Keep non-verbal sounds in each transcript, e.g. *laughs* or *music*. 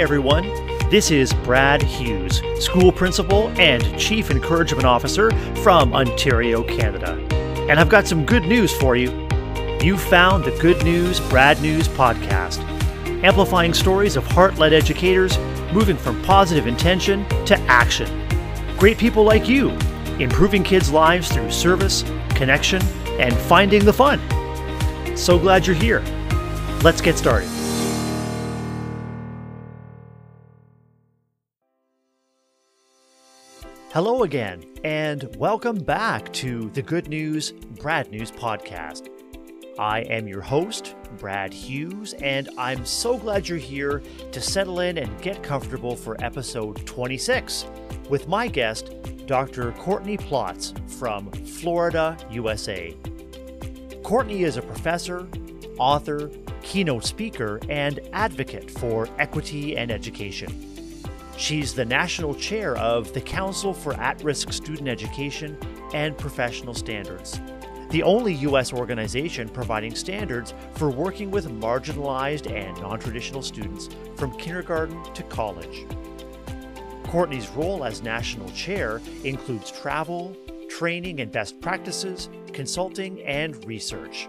Everyone, this is Brad Hughes, School Principal and Chief Encouragement Officer from Ontario, Canada. And I've got some good news for you. You found the Good News Brad News podcast, amplifying stories of heart led educators moving from positive intention to action. Great people like you, improving kids' lives through service, connection, and finding the fun. So glad you're here. Let's get started. Hello again, and welcome back to the Good News Brad News podcast. I am your host, Brad Hughes, and I'm so glad you're here to settle in and get comfortable for episode 26 with my guest, Dr. Courtney Plotts from Florida, USA. Courtney is a professor, author, keynote speaker, and advocate for equity and education. She's the national chair of the Council for At Risk Student Education and Professional Standards, the only U.S. organization providing standards for working with marginalized and non traditional students from kindergarten to college. Courtney's role as national chair includes travel, training and best practices, consulting, and research,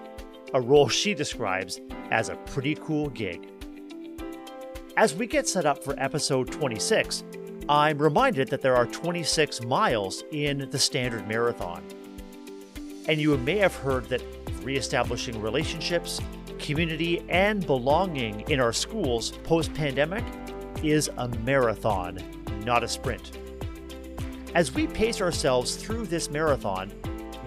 a role she describes as a pretty cool gig. As we get set up for episode 26, I'm reminded that there are 26 miles in the standard marathon. And you may have heard that reestablishing relationships, community, and belonging in our schools post pandemic is a marathon, not a sprint. As we pace ourselves through this marathon,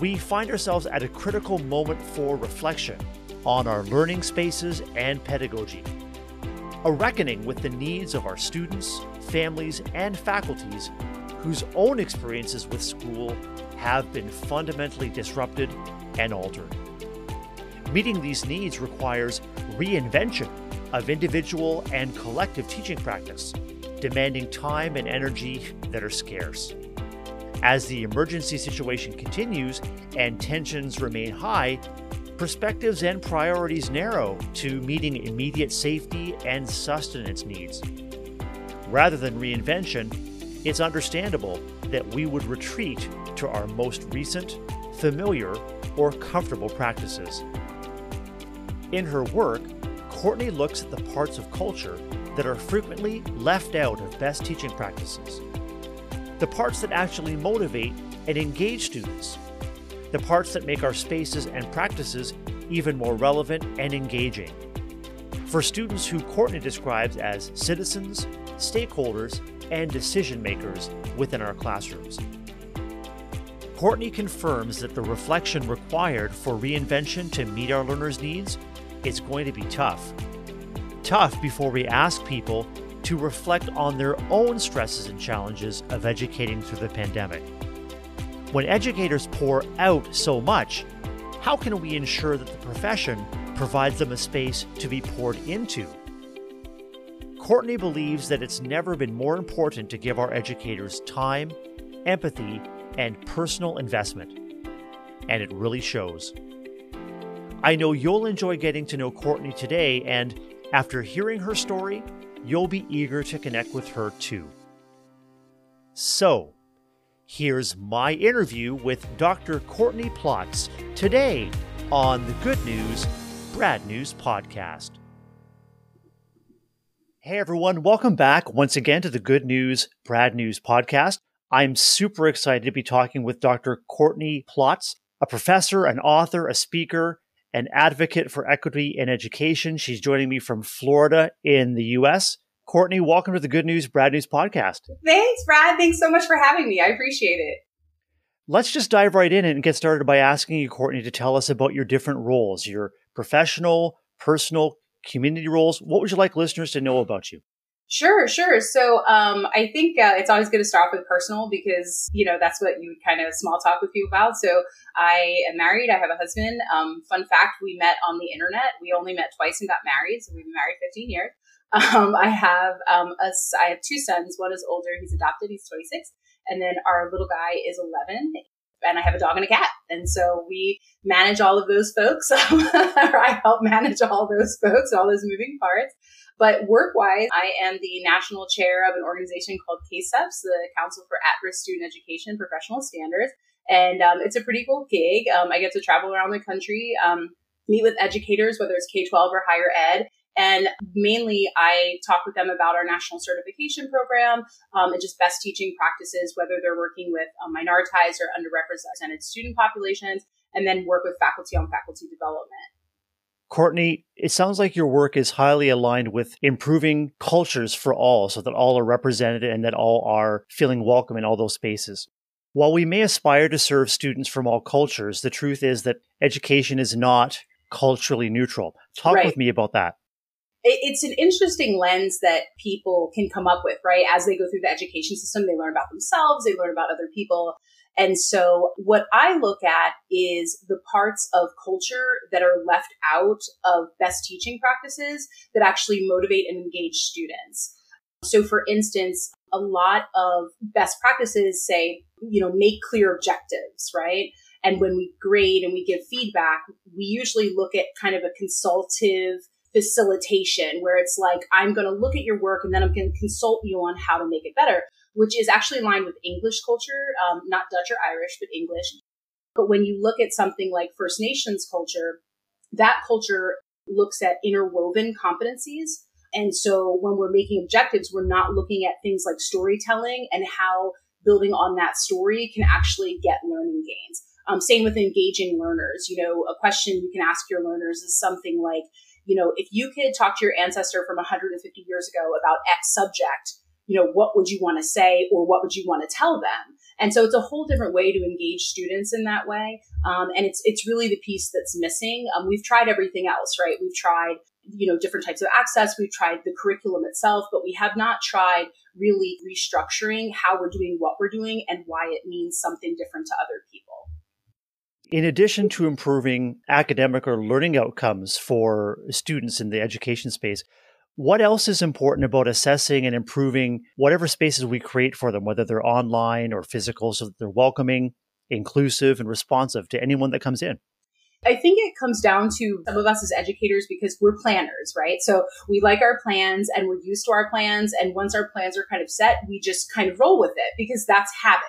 we find ourselves at a critical moment for reflection on our learning spaces and pedagogy a reckoning with the needs of our students, families, and faculties whose own experiences with school have been fundamentally disrupted and altered. Meeting these needs requires reinvention of individual and collective teaching practice, demanding time and energy that are scarce. As the emergency situation continues and tensions remain high, perspectives and priorities narrow to meeting immediate safety and sustenance needs. Rather than reinvention, it's understandable that we would retreat to our most recent, familiar, or comfortable practices. In her work, Courtney looks at the parts of culture that are frequently left out of best teaching practices, the parts that actually motivate and engage students the parts that make our spaces and practices even more relevant and engaging. For students who Courtney describes as citizens, stakeholders, and decision makers within our classrooms. Courtney confirms that the reflection required for reinvention to meet our learners' needs is going to be tough. Tough before we ask people to reflect on their own stresses and challenges of educating through the pandemic. When educators pour out so much, how can we ensure that the profession provides them a space to be poured into? Courtney believes that it's never been more important to give our educators time, empathy, and personal investment. And it really shows. I know you'll enjoy getting to know Courtney today, and after hearing her story, you'll be eager to connect with her too. So, Here's my interview with Dr. Courtney Plotts today on the Good News Brad News Podcast. Hey everyone, welcome back once again to the Good News Brad News Podcast. I'm super excited to be talking with Dr. Courtney Plotts, a professor, an author, a speaker, an advocate for equity in education. She's joining me from Florida in the US. Courtney, welcome to the Good News Brad News podcast. Thanks, Brad. Thanks so much for having me. I appreciate it. Let's just dive right in and get started by asking you, Courtney, to tell us about your different roles, your professional, personal, community roles. What would you like listeners to know about you? Sure, sure. So um, I think uh, it's always good to start off with personal because you know that's what you kind of small talk with you about. So I am married. I have a husband. Um, fun fact: we met on the internet. We only met twice and got married. So we've been married 15 years. Um, I have um, a, I have two sons. One is older; he's adopted. He's 26, and then our little guy is 11. And I have a dog and a cat, and so we manage all of those folks. *laughs* I help manage all those folks, all those moving parts. But work wise, I am the national chair of an organization called CARSEPS, the Council for At Risk Student Education Professional Standards. And um, it's a pretty cool gig. Um, I get to travel around the country, um, meet with educators, whether it's K 12 or higher ed. And mainly, I talk with them about our national certification program um, and just best teaching practices, whether they're working with um, minoritized or underrepresented student populations, and then work with faculty on faculty development. Courtney, it sounds like your work is highly aligned with improving cultures for all so that all are represented and that all are feeling welcome in all those spaces. While we may aspire to serve students from all cultures, the truth is that education is not culturally neutral. Talk right. with me about that. It's an interesting lens that people can come up with, right? As they go through the education system, they learn about themselves, they learn about other people. And so what I look at is the parts of culture that are left out of best teaching practices that actually motivate and engage students. So for instance, a lot of best practices say, you know, make clear objectives, right? And when we grade and we give feedback, we usually look at kind of a consultative facilitation where it's like, I'm going to look at your work and then I'm going to consult you on how to make it better which is actually aligned with English culture, um, not Dutch or Irish, but English. But when you look at something like First Nations culture, that culture looks at interwoven competencies. And so when we're making objectives, we're not looking at things like storytelling and how building on that story can actually get learning gains. Um, same with engaging learners. You know, a question you can ask your learners is something like, you know, if you could talk to your ancestor from 150 years ago about X subject, you know, what would you want to say or what would you want to tell them? And so it's a whole different way to engage students in that way. Um, and it's, it's really the piece that's missing. Um, we've tried everything else, right? We've tried, you know, different types of access. We've tried the curriculum itself, but we have not tried really restructuring how we're doing what we're doing and why it means something different to other people. In addition to improving academic or learning outcomes for students in the education space, what else is important about assessing and improving whatever spaces we create for them, whether they're online or physical, so that they're welcoming, inclusive, and responsive to anyone that comes in? I think it comes down to some of us as educators because we're planners, right? So we like our plans and we're used to our plans. And once our plans are kind of set, we just kind of roll with it because that's habit.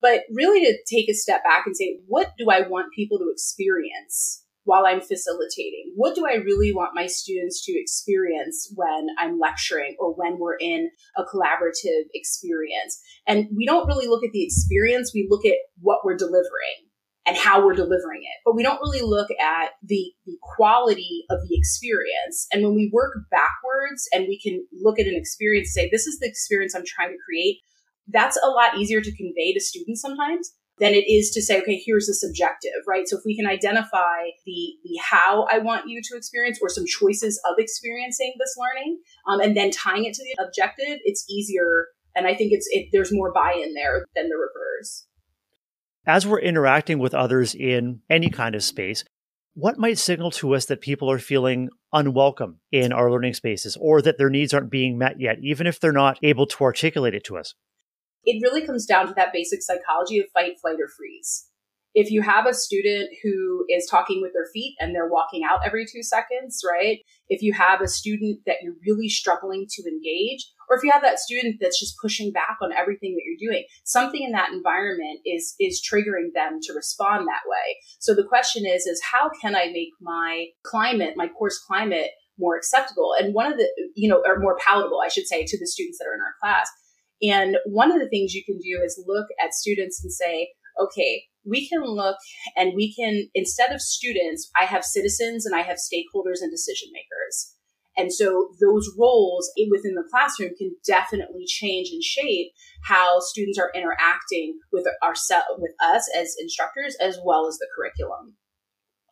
But really to take a step back and say, what do I want people to experience while I'm facilitating? What do I really want my students to experience when I'm lecturing or when we're in a collaborative experience? And we don't really look at the experience, we look at what we're delivering and how we're delivering it. But we don't really look at the, the quality of the experience. And when we work backwards and we can look at an experience, say, this is the experience I'm trying to create, that's a lot easier to convey to students sometimes than it is to say, okay, here's the subjective, right? So if we can identify the, the how I want you to experience or some choices of experiencing this learning, um, and then tying it to the objective, it's easier. And I think it's, it, there's more buy-in there than the reverse. As we're interacting with others in any kind of space, what might signal to us that people are feeling unwelcome in our learning spaces or that their needs aren't being met yet, even if they're not able to articulate it to us? It really comes down to that basic psychology of fight, flight, or freeze. If you have a student who is talking with their feet and they're walking out every two seconds, right? If you have a student that you're really struggling to engage, or if you have that student that's just pushing back on everything that you're doing, something in that environment is is triggering them to respond that way. So the question is is how can I make my climate, my course climate more acceptable and one of the you know or more palatable, I should say, to the students that are in our class and one of the things you can do is look at students and say, okay, we can look and we can, instead of students, I have citizens and I have stakeholders and decision makers. And so those roles within the classroom can definitely change and shape how students are interacting with our with us as instructors as well as the curriculum.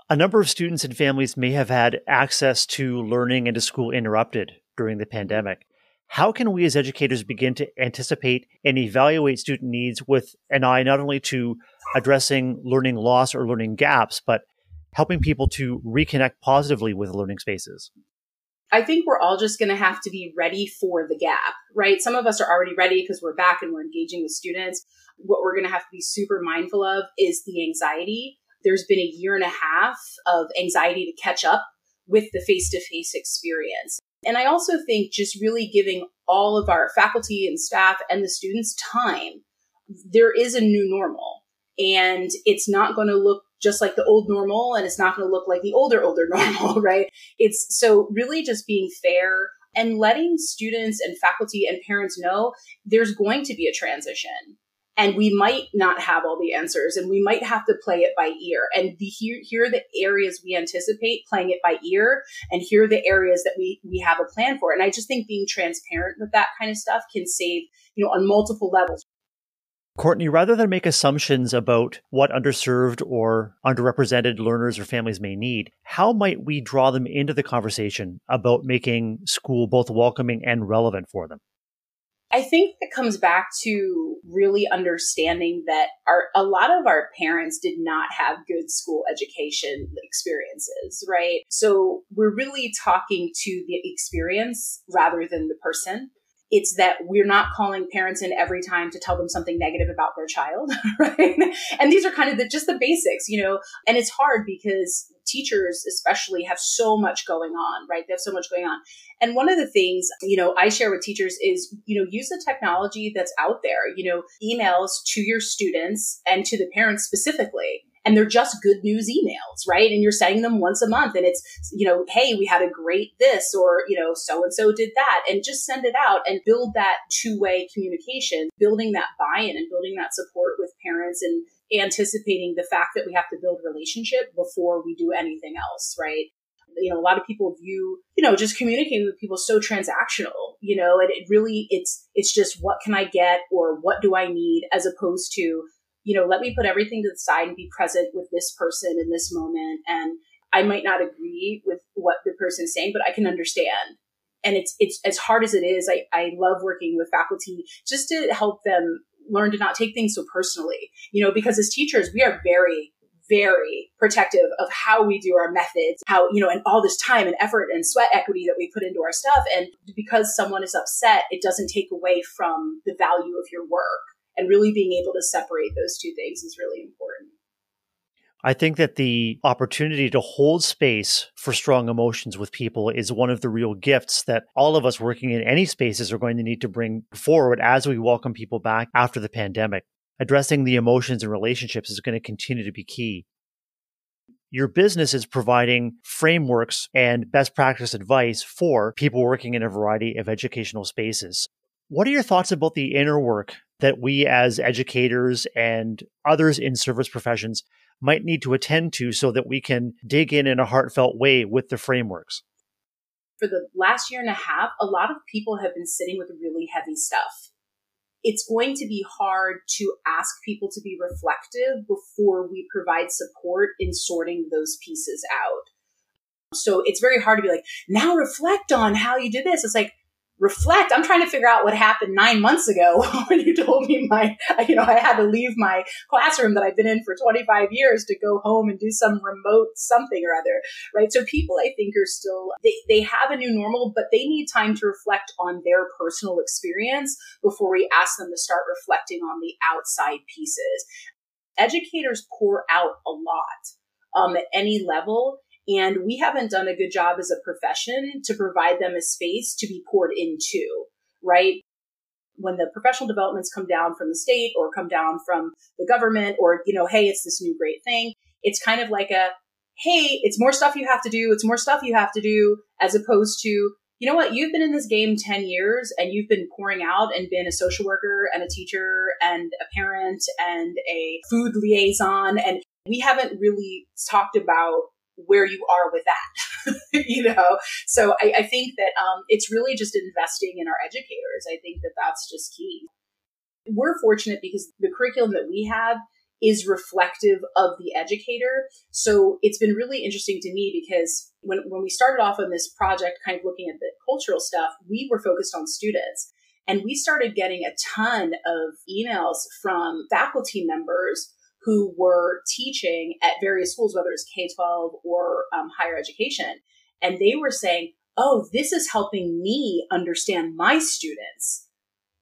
A number of students and families may have had access to learning and to school interrupted during the pandemic. How can we as educators begin to anticipate and evaluate student needs with an eye not only to addressing learning loss or learning gaps, but helping people to reconnect positively with learning spaces? I think we're all just going to have to be ready for the gap, right? Some of us are already ready because we're back and we're engaging with students. What we're going to have to be super mindful of is the anxiety. There's been a year and a half of anxiety to catch up with the face to face experience. And I also think just really giving all of our faculty and staff and the students time. There is a new normal and it's not going to look just like the old normal and it's not going to look like the older, older *laughs* normal, right? It's so really just being fair and letting students and faculty and parents know there's going to be a transition and we might not have all the answers and we might have to play it by ear. And the, here, here are the areas we anticipate playing it by ear and here are the areas that we we have a plan for. And i just think being transparent with that kind of stuff can save you know on multiple levels. Courtney, rather than make assumptions about what underserved or underrepresented learners or families may need, how might we draw them into the conversation about making school both welcoming and relevant for them? I think it comes back to really understanding that our a lot of our parents did not have good school education experiences, right? So we're really talking to the experience rather than the person it's that we're not calling parents in every time to tell them something negative about their child, *laughs* right? And these are kind of the, just the basics, you know, and it's hard because teachers especially have so much going on, right? They have so much going on. And one of the things, you know, I share with teachers is, you know, use the technology that's out there, you know, emails to your students and to the parents specifically and they're just good news emails, right? And you're sending them once a month and it's, you know, hey, we had a great this or, you know, so and so did that and just send it out and build that two way communication, building that buy in and building that support with parents and anticipating the fact that we have to build relationship before we do anything else, right? you know a lot of people view you know just communicating with people so transactional you know and it really it's it's just what can i get or what do i need as opposed to you know, let me put everything to the side and be present with this person in this moment. And I might not agree with what the person is saying, but I can understand. And it's, it's as hard as it is. I, I love working with faculty just to help them learn to not take things so personally, you know, because as teachers, we are very, very protective of how we do our methods, how, you know, and all this time and effort and sweat equity that we put into our stuff. And because someone is upset, it doesn't take away from the value of your work and really being able to separate those two things is really important. I think that the opportunity to hold space for strong emotions with people is one of the real gifts that all of us working in any spaces are going to need to bring forward as we welcome people back after the pandemic. Addressing the emotions and relationships is going to continue to be key. Your business is providing frameworks and best practice advice for people working in a variety of educational spaces. What are your thoughts about the inner work that we as educators and others in service professions might need to attend to so that we can dig in in a heartfelt way with the frameworks? For the last year and a half, a lot of people have been sitting with really heavy stuff. It's going to be hard to ask people to be reflective before we provide support in sorting those pieces out. So it's very hard to be like, now reflect on how you did this. It's like, reflect. I'm trying to figure out what happened nine months ago *laughs* when you told me my, you know, I had to leave my classroom that I've been in for 25 years to go home and do some remote something or other, right? So people, I think, are still, they, they have a new normal, but they need time to reflect on their personal experience before we ask them to start reflecting on the outside pieces. Educators pour out a lot um, at any level and we haven't done a good job as a profession to provide them a space to be poured into, right? When the professional developments come down from the state or come down from the government or, you know, hey, it's this new great thing, it's kind of like a, hey, it's more stuff you have to do, it's more stuff you have to do, as opposed to, you know what, you've been in this game 10 years and you've been pouring out and been a social worker and a teacher and a parent and a food liaison. And we haven't really talked about where you are with that, *laughs* you know? So I, I think that um, it's really just investing in our educators. I think that that's just key. We're fortunate because the curriculum that we have is reflective of the educator. So it's been really interesting to me because when, when we started off on this project, kind of looking at the cultural stuff, we were focused on students. And we started getting a ton of emails from faculty members who were teaching at various schools, whether it's K 12 or um, higher education. And they were saying, oh, this is helping me understand my students.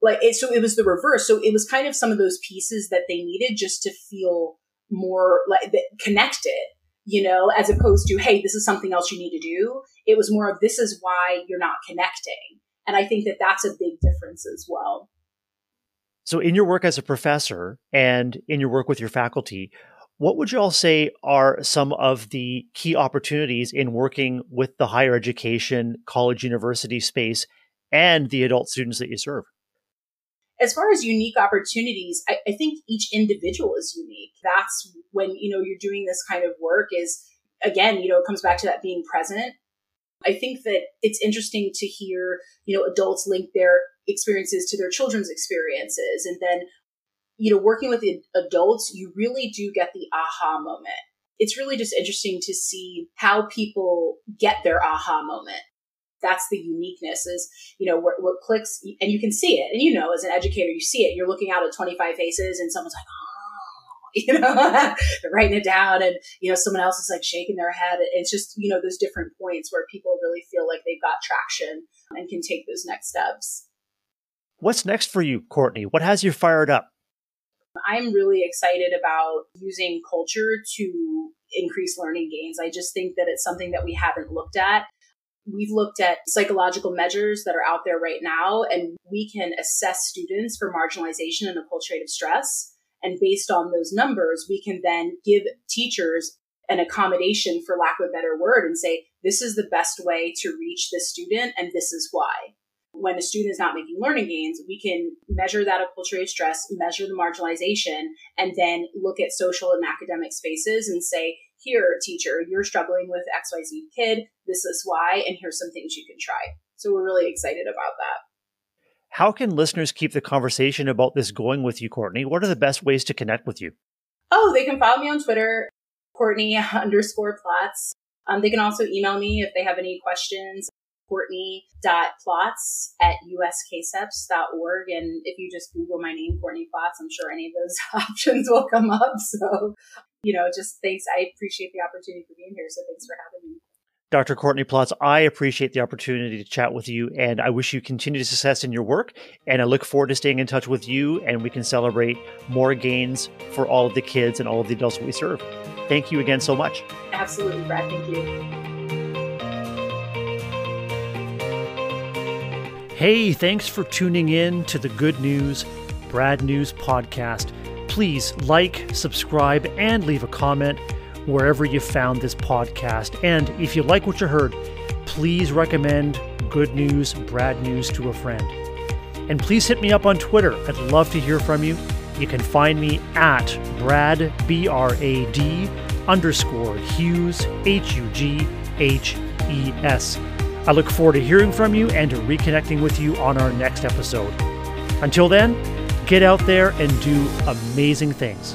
Like, it, so it was the reverse. So it was kind of some of those pieces that they needed just to feel more like connected you know, as opposed to, hey, this is something else you need to do. It was more of this is why you're not connecting. And I think that that's a big difference as well. So, in your work as a professor and in your work with your faculty, what would you all say are some of the key opportunities in working with the higher education, college, university space and the adult students that you serve? As far as unique opportunities, I, I think each individual is unique. That's when, you know, you're doing this kind of work is again, you know, it comes back to that being present. I think that it's interesting to hear, you know, adults link their experiences to their children's experiences. And then, you know, working with the adults, you really do get the aha moment. It's really just interesting to see how people get their aha moment. That's the uniqueness is, you know, what, what clicks and you can see it. And, you know, as an educator, you see it. You're looking out at 25 faces and someone's like, oh, *laughs* you know, *laughs* writing it down and, you know, someone else is like shaking their head. It's just, you know, those different points where people really feel like they've got traction and can take those next steps. What's next for you, Courtney? What has you fired up? I'm really excited about using culture to increase learning gains. I just think that it's something that we haven't looked at. We've looked at psychological measures that are out there right now, and we can assess students for marginalization and acculturative stress. And based on those numbers, we can then give teachers an accommodation, for lack of a better word, and say, this is the best way to reach this student, and this is why. When a student is not making learning gains, we can measure that acculturated stress, measure the marginalization, and then look at social and academic spaces and say, here, teacher, you're struggling with XYZ kid. This is why, and here's some things you can try. So we're really excited about that. How can listeners keep the conversation about this going with you, Courtney? What are the best ways to connect with you? Oh, they can follow me on Twitter, Courtney *laughs* underscore Plotts. Um, they can also email me if they have any questions, courtney.plotts at uskseps.org. And if you just Google my name, Courtney Plotts, I'm sure any of those *laughs* options will come up. So, you know, just thanks. I appreciate the opportunity for being here. So thanks for having me. Dr. Courtney Plotts, I appreciate the opportunity to chat with you and I wish you continued success in your work. And I look forward to staying in touch with you and we can celebrate more gains for all of the kids and all of the adults we serve. Thank you again so much. Absolutely, Brad. Thank you. Hey, thanks for tuning in to the Good News Brad News podcast. Please like, subscribe, and leave a comment wherever you found this podcast. And if you like what you heard, please recommend Good News, Brad News to a friend. And please hit me up on Twitter. I'd love to hear from you. You can find me at Brad, B R A D, underscore Hughes, H U G H E S. I look forward to hearing from you and to reconnecting with you on our next episode. Until then, get out there and do amazing things.